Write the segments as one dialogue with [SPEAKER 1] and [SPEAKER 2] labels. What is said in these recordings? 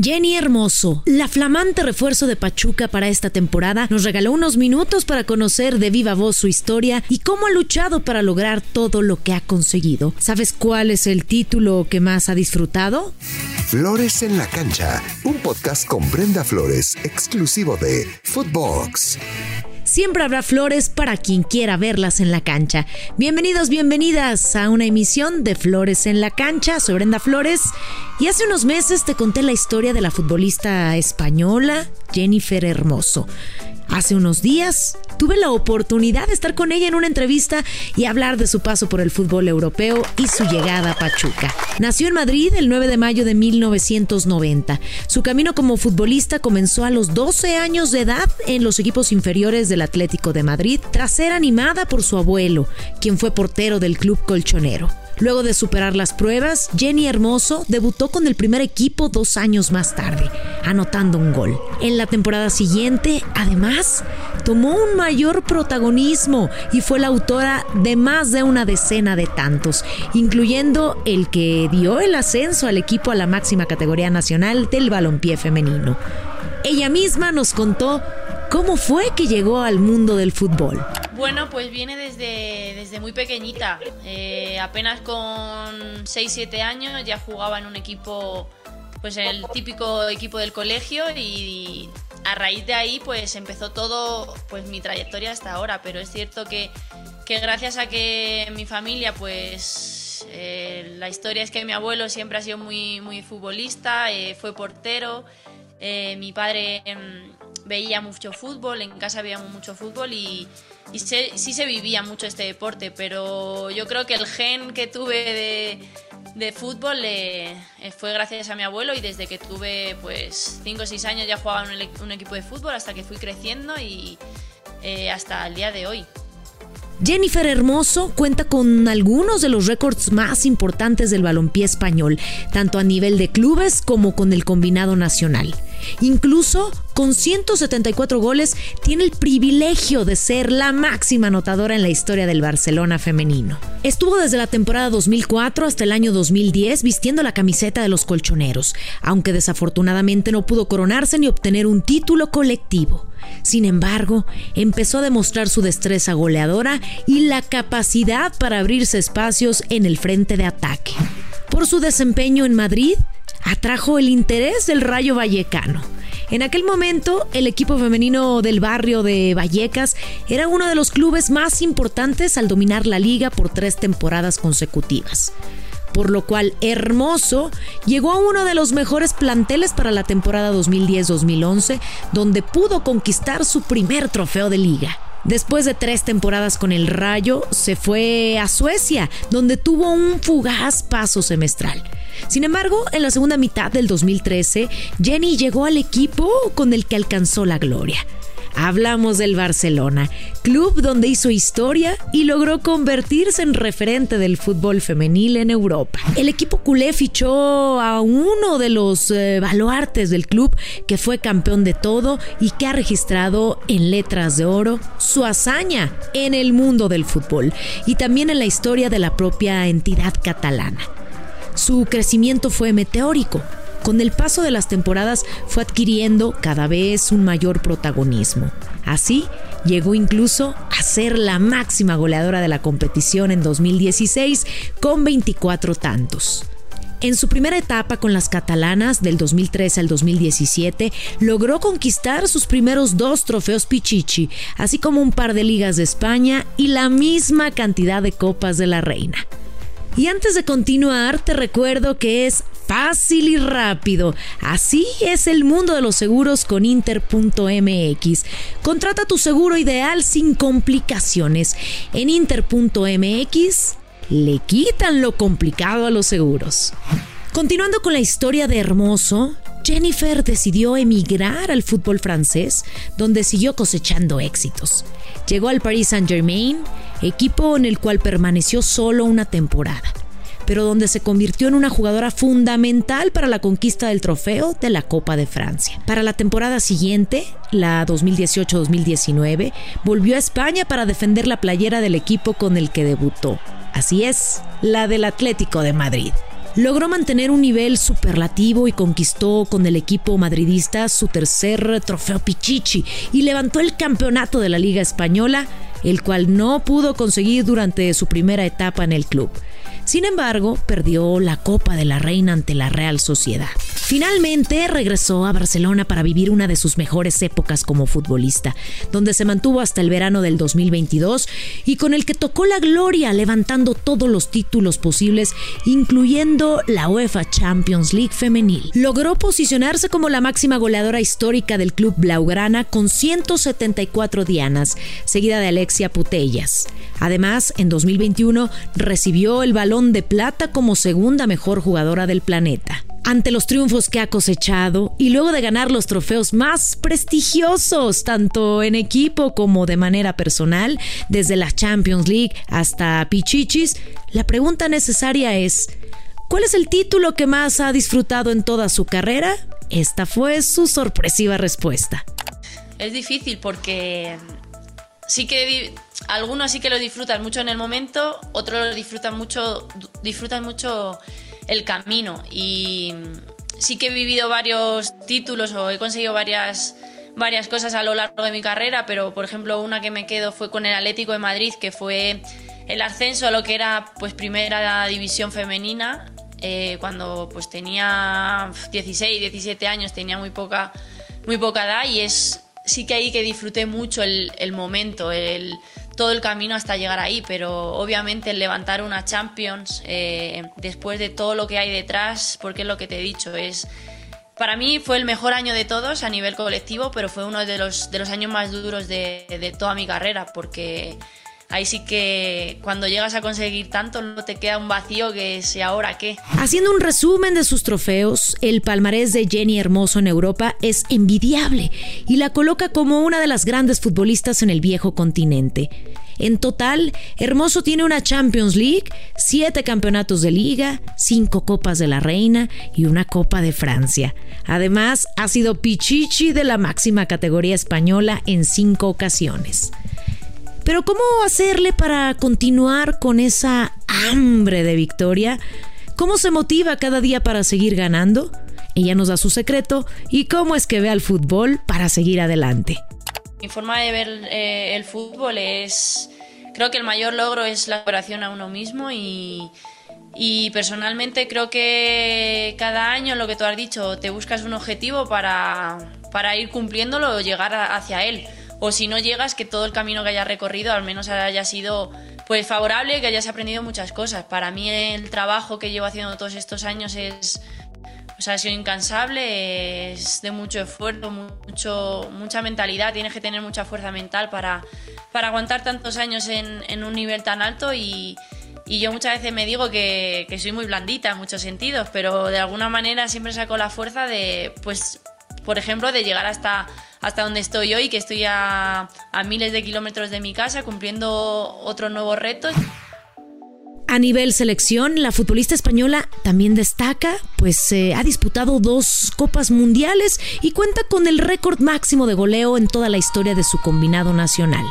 [SPEAKER 1] Jenny Hermoso, la flamante refuerzo de Pachuca para esta temporada, nos regaló unos minutos para conocer de viva voz su historia y cómo ha luchado para lograr todo lo que ha conseguido. ¿Sabes cuál es el título que más ha disfrutado?
[SPEAKER 2] Flores en la cancha, un podcast con Brenda Flores, exclusivo de Footbox.
[SPEAKER 1] Siempre habrá flores para quien quiera verlas en la cancha. Bienvenidos, bienvenidas a una emisión de Flores en la cancha. Soy Brenda Flores y hace unos meses te conté la historia de la futbolista española Jennifer Hermoso. Hace unos días tuve la oportunidad de estar con ella en una entrevista y hablar de su paso por el fútbol europeo y su llegada a Pachuca. Nació en Madrid el 9 de mayo de 1990. Su camino como futbolista comenzó a los 12 años de edad en los equipos inferiores del Atlético de Madrid, tras ser animada por su abuelo, quien fue portero del club colchonero. Luego de superar las pruebas, Jenny Hermoso debutó con el primer equipo dos años más tarde, anotando un gol. En la temporada siguiente, además, tomó un mayor protagonismo y fue la autora de más de una decena de tantos, incluyendo el que dio el ascenso al equipo a la máxima categoría nacional del balompié femenino. Ella misma nos contó cómo fue que llegó al mundo del fútbol.
[SPEAKER 3] Bueno, pues viene desde, desde muy pequeñita. Eh, apenas con 6-7 años ya jugaba en un equipo, pues el típico equipo del colegio y, a raíz de ahí pues empezó todo, pues mi trayectoria hasta ahora. Pero es cierto que, que gracias a que mi familia pues eh, la historia es que mi abuelo siempre ha sido muy, muy futbolista, eh, fue portero, mi padre em, veía mucho fútbol, en casa veíamos mucho fútbol y, y sí se vivía mucho este deporte, pero yo creo que el gen que tuve de, fútbol eh, fue gracias a mi abuelo y desde que tuve pues 5 o 6 años ya jugaba en un, equipo de fútbol hasta que fui creciendo y eh, hasta el día de hoy.
[SPEAKER 1] Jennifer Hermoso cuenta con algunos de los récords más importantes del balompié español, tanto a nivel de clubes como con el combinado nacional. Incluso con 174 goles tiene el privilegio de ser la máxima anotadora en la historia del Barcelona femenino. Estuvo desde la temporada 2004 hasta el año 2010 vistiendo la camiseta de los colchoneros, aunque desafortunadamente no pudo coronarse ni obtener un título colectivo. Sin embargo, empezó a demostrar su destreza goleadora y la capacidad para abrirse espacios en el frente de ataque. Por su desempeño en Madrid, atrajo el interés del Rayo Vallecano. En aquel momento, el equipo femenino del barrio de Vallecas era uno de los clubes más importantes al dominar la liga por tres temporadas consecutivas por lo cual Hermoso llegó a uno de los mejores planteles para la temporada 2010-2011, donde pudo conquistar su primer trofeo de liga. Después de tres temporadas con el Rayo, se fue a Suecia, donde tuvo un fugaz paso semestral. Sin embargo, en la segunda mitad del 2013, Jenny llegó al equipo con el que alcanzó la gloria. Hablamos del Barcelona, club donde hizo historia y logró convertirse en referente del fútbol femenil en Europa. El equipo culé fichó a uno de los eh, baluartes del club que fue campeón de todo y que ha registrado en letras de oro su hazaña en el mundo del fútbol y también en la historia de la propia entidad catalana. Su crecimiento fue meteórico con el paso de las temporadas fue adquiriendo cada vez un mayor protagonismo. Así, llegó incluso a ser la máxima goleadora de la competición en 2016 con 24 tantos. En su primera etapa con las catalanas del 2013 al 2017, logró conquistar sus primeros dos trofeos Pichichi, así como un par de ligas de España y la misma cantidad de copas de la reina. Y antes de continuar, te recuerdo que es fácil y rápido. Así es el mundo de los seguros con Inter.mx. Contrata tu seguro ideal sin complicaciones. En Inter.mx le quitan lo complicado a los seguros. Continuando con la historia de Hermoso, Jennifer decidió emigrar al fútbol francés, donde siguió cosechando éxitos. Llegó al Paris Saint-Germain, equipo en el cual permaneció solo una temporada, pero donde se convirtió en una jugadora fundamental para la conquista del trofeo de la Copa de Francia. Para la temporada siguiente, la 2018-2019, volvió a España para defender la playera del equipo con el que debutó. Así es, la del Atlético de Madrid. logró mantener un nivel superlativo y conquistó con el equipo madridista su tercer trofeo Pichichi y levantó el campeonato de la Liga Española, el cual no pudo conseguir durante su primera etapa en el club. Sin embargo, perdió la Copa de la Reina ante la Real Sociedad. Finalmente regresó a Barcelona para vivir una de sus mejores épocas como futbolista, donde se mantuvo hasta el verano del 2022 y con el que tocó la gloria levantando todos los títulos posibles, incluyendo la UEFA Champions League femenil. Logró posicionarse como la máxima goleadora histórica del club blaugrana con 174 dianas, seguida de Alexia Putellas. Además, en 2021 recibió el balón de plata como segunda mejor jugadora del planeta ante los triunfos que ha cosechado y luego de ganar los trofeos más prestigiosos, tanto en equipo como de manera personal, desde la Champions League hasta Pichichis, la pregunta necesaria es, ¿cuál es el título que más ha disfrutado en toda su carrera? Esta fue su sorpresiva respuesta.
[SPEAKER 3] Es difícil porque sí que algunos sí que lo disfrutan mucho en el momento, otros lo disfrutan mucho, disfrutan mucho el camino. Y sí que he vivido varios títulos o he conseguido varias, varias cosas a lo largo de mi carrera, pero por ejemplo una que me quedo fue con el Atlético de Madrid, que fue el ascenso a lo que era pues primera división femenina. Eh, cuando pues tenía 16, 17 años, tenía muy poca, muy poca edad y es sí que ahí que disfruté mucho el, momento, el, todo el camino hasta llegar ahí, pero obviamente el levantar una Champions eh, después de todo lo que hay detrás, porque es lo que te he dicho, es para mí fue el mejor año de todos a nivel colectivo, pero fue uno de los, de los años más duros de, de toda mi carrera, porque ahí sí que cuando llegas a conseguir tanto no te queda un vacío que sea ahora qué.
[SPEAKER 1] Haciendo un resumen de sus trofeos, el palmarés de Jenny Hermoso en Europa es envidiable y la coloca como una de las grandes futbolistas en el viejo continente. En total, Hermoso tiene una Champions League, siete campeonatos de liga, cinco copas de la Reina y una Copa de Francia. Además, ha sido Pichichi de la máxima categoría española en cinco ocasiones. Pero ¿cómo hacerle para continuar con esa hambre de victoria? ¿Cómo se motiva cada día para seguir ganando? Ella nos da su secreto y cómo es que ve al fútbol para seguir adelante.
[SPEAKER 3] Mi forma de ver eh, el fútbol es, creo que el mayor logro es la operación a uno mismo y, personalmente creo que cada año, lo que tú has dicho, te buscas un objetivo para, para ir cumpliéndolo o llegar hacia él o si no llegas, que todo el camino que hayas recorrido al menos haya sido pues favorable, que hayas aprendido muchas cosas. Para mí el trabajo que llevo haciendo todos estos años es o ha sido incansable, es de mucho esfuerzo, mucho, mucha mentalidad, tienes que tener mucha fuerza mental para, para aguantar tantos años en, en un nivel tan alto y, y, yo muchas veces me digo que, que, soy muy blandita en muchos sentidos, pero de alguna manera siempre saco la fuerza de, pues, por ejemplo, de llegar hasta hasta donde estoy hoy, que estoy a, miles de kilómetros de mi casa cumpliendo otros nuevos retos.
[SPEAKER 1] A nivel selección, la futbolista española también destaca, pues eh, ha disputado dos Copas Mundiales y cuenta con el récord máximo de goleo en toda la historia de su combinado nacional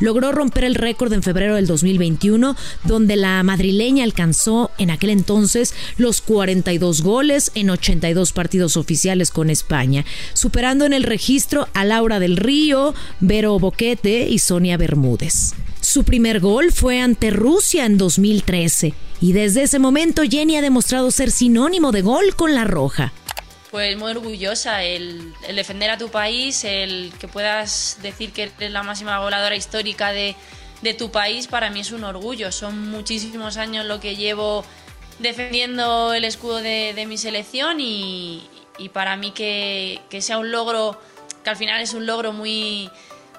[SPEAKER 1] logró romper el récord en febrero del 2021, donde la madrileña alcanzó en aquel entonces los 42 goles en 82 partidos oficiales con España, superando en el registro a Laura del Río, Vero Boquete y Sonia Bermúdez. Su primer gol fue ante Rusia en 2013 y desde ese momento Jenny ha demostrado ser sinónimo de gol con la roja
[SPEAKER 3] pues muy orgullosa el, defender a tu país, el que puedas decir que eres la máxima voladora histórica de, tu país, para mí es un orgullo. Son muchísimos años lo que llevo defendiendo el escudo de, mi selección y, para mí que, sea un logro, que al final es un logro muy,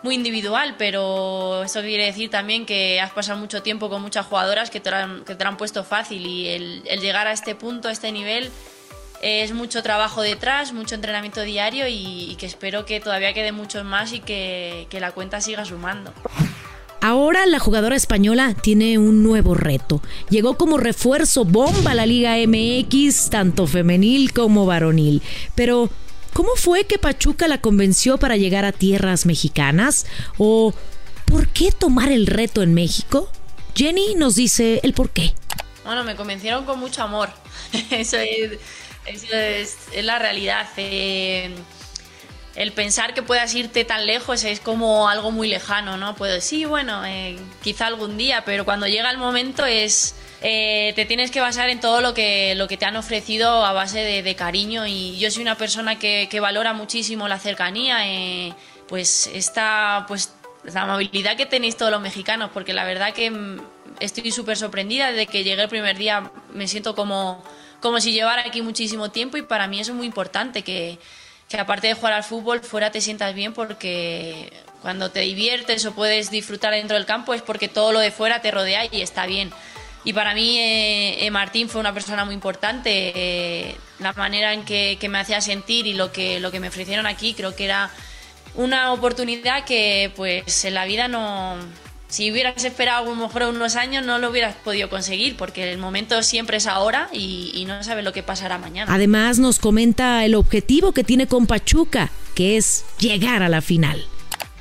[SPEAKER 3] muy individual, pero eso quiere decir también que has pasado mucho tiempo con muchas jugadoras que te lo han, que te han puesto fácil y el llegar a este punto, a este nivel, es mucho trabajo detrás, mucho entrenamiento diario y, que espero que todavía quede mucho más y que, que la cuenta siga sumando.
[SPEAKER 1] Ahora la jugadora española tiene un nuevo reto. Llegó como refuerzo bomba a la Liga MX, tanto femenil como varonil. Pero, ¿cómo fue que Pachuca la convenció para llegar a tierras mexicanas? ¿O por qué tomar el reto en México? Jenny nos dice el por qué.
[SPEAKER 3] Bueno, me convencieron con mucho amor. eso es, es, la realidad. Eh, el pensar que puedas irte tan lejos es como algo muy lejano, ¿no? Puedo, sí, bueno, eh, quizá algún día, pero cuando llega el momento es... Eh, te tienes que basar en todo lo que, lo que te han ofrecido a base de, cariño y yo soy una persona que, valora muchísimo la cercanía, eh, pues esta, pues la amabilidad que tenéis todos los mexicanos, porque la verdad que mm, estoy súper sorprendida desde que llegué el primer día, me siento como, como si llevara aquí muchísimo tiempo y para mí eso es muy importante, que, que aparte de jugar al fútbol, fuera te sientas bien porque cuando te diviertes o puedes disfrutar dentro del campo es porque todo lo de fuera te rodea y está bien. Y para mí eh, eh, Martín fue una persona muy importante. Eh, la manera en que, me hacía sentir y lo que, lo que me ofrecieron aquí creo que era una oportunidad que pues en la vida no, si hubieras esperado a lo mejor unos años no lo hubieras podido conseguir porque el momento siempre es ahora y, no sabes lo que pasará mañana.
[SPEAKER 1] Además nos comenta el objetivo que tiene con Pachuca, que es llegar a la final.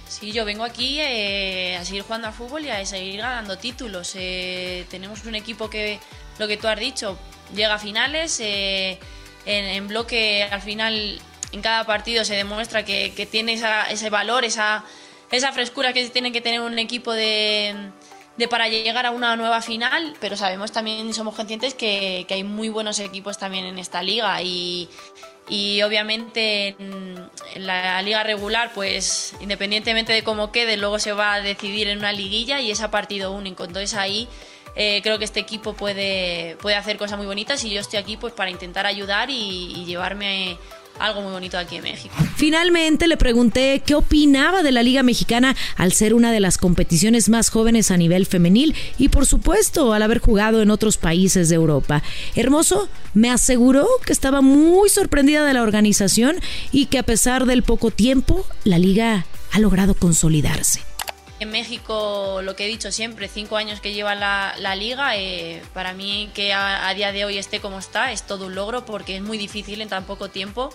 [SPEAKER 3] Sí, yo vengo aquí eh, a seguir jugando al fútbol y a seguir ganando títulos. Eh, tenemos un equipo que, lo que tú has dicho, llega a finales, eh, en, bloque al final en cada partido se demuestra que, tiene ese valor, esa esa frescura que tiene que tener un equipo de, para llegar a una nueva final, pero sabemos también, somos conscientes que, hay muy buenos equipos también en esta liga y, obviamente en, la liga regular, pues independientemente de cómo quede, luego se va a decidir en una liguilla y es a partido único. Entonces ahí eh, creo que este equipo puede, puede hacer cosas muy bonitas y yo estoy aquí pues para intentar ayudar y, y llevarme algo muy bonito aquí en México.
[SPEAKER 1] Finalmente le pregunté qué opinaba de la Liga Mexicana al ser una de las competiciones más jóvenes a nivel femenil y por supuesto al haber jugado en otros países de Europa. Hermoso me aseguró que estaba muy sorprendida de la organización y que a pesar del poco tiempo, la liga ha logrado consolidarse.
[SPEAKER 3] México, lo que he dicho siempre, cinco años que lleva la, liga, eh, para mí que a, día de hoy esté como está es todo un logro porque es muy difícil en tan poco tiempo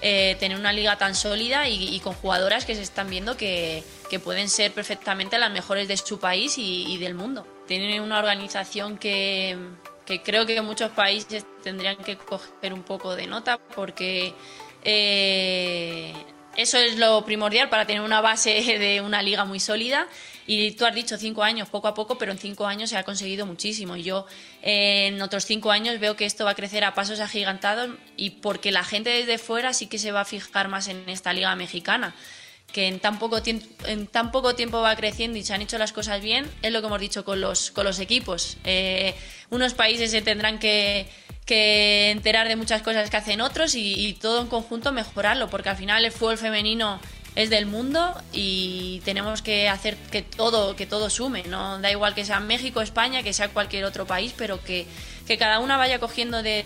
[SPEAKER 3] eh, tener una liga tan sólida y, con jugadoras que se están viendo que, pueden ser perfectamente las mejores de su país y, del mundo. Tienen una organización que, creo que muchos países tendrían que coger un poco de nota porque... Eh, eso es lo primordial para tener una base de una liga muy sólida. Y tú has dicho cinco años, poco a poco, pero en cinco años se ha conseguido muchísimo. Y yo en otros cinco años veo que esto va a crecer a pasos agigantados y porque la gente desde fuera sí que se va a fijar más en esta liga mexicana que en tan poco tiempo en tan poco tiempo va creciendo y se han hecho las cosas bien es lo que hemos dicho con los con los equipos eh, unos países se tendrán que que enterar de muchas cosas que hacen otros y, todo en conjunto mejorarlo, porque al final el fútbol femenino es del mundo y tenemos que hacer que todo, que todo sume, ¿no? Da igual que sea México, España, que sea cualquier otro país, pero que, que cada una vaya cogiendo de,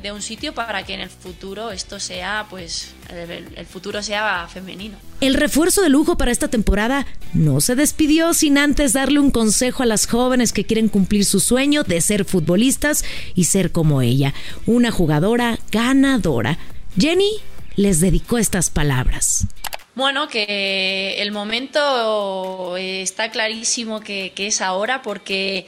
[SPEAKER 3] de, un sitio para que en el futuro esto sea, pues, el, futuro sea femenino.
[SPEAKER 1] El refuerzo de lujo para esta temporada no se despidió sin antes darle un consejo a las jóvenes que quieren cumplir su sueño de ser futbolistas y ser como ella, una jugadora ganadora. Jenny les dedicó estas palabras.
[SPEAKER 3] Bueno, que el momento está clarísimo que, es ahora porque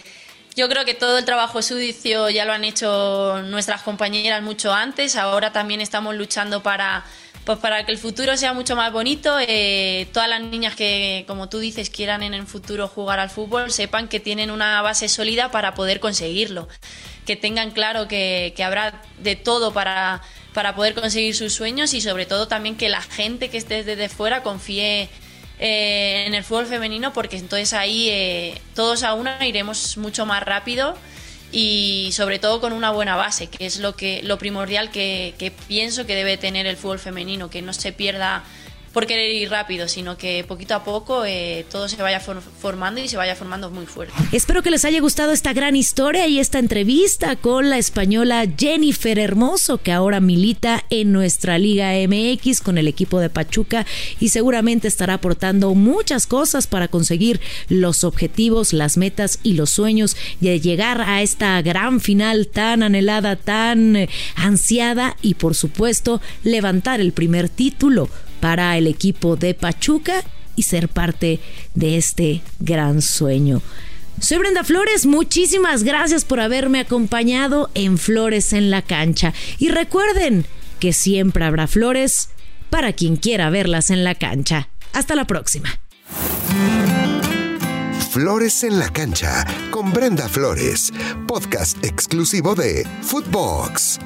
[SPEAKER 3] yo creo que todo el trabajo sudicio ya lo han hecho nuestras compañeras mucho antes. Ahora también estamos luchando para, pues para que el futuro sea mucho más bonito. Eh, todas las niñas que, como tú dices, quieran en el futuro jugar al fútbol, sepan que tienen una base sólida para poder conseguirlo. Que tengan claro que habrá de todo para para poder conseguir sus sueños y sobre todo también que la gente que esté desde fuera confíe eh, en el fútbol femenino porque entonces ahí eh, todos a una iremos mucho más rápido y sobre todo con una buena base, que es lo que lo primordial que, que pienso que debe tener el fútbol femenino, que no se pierda por querer ir rápido, sino que poquito a poco eh, todo se vaya formando y se vaya formando muy fuerte.
[SPEAKER 1] Espero que les haya gustado esta gran historia y esta entrevista con la española Jennifer Hermoso, que ahora milita en nuestra Liga MX con el equipo de Pachuca y seguramente estará aportando muchas cosas para conseguir los objetivos, las metas y los sueños de llegar a esta gran final tan anhelada, tan eh, ansiada y por supuesto levantar el primer título para el equipo de Pachuca y ser parte de este gran sueño. Soy Brenda Flores, muchísimas gracias por haberme acompañado en Flores en la cancha. Y recuerden que siempre habrá flores para quien quiera verlas en la cancha. Hasta la próxima.
[SPEAKER 2] Flores en la cancha con Brenda Flores, podcast exclusivo de Footbox.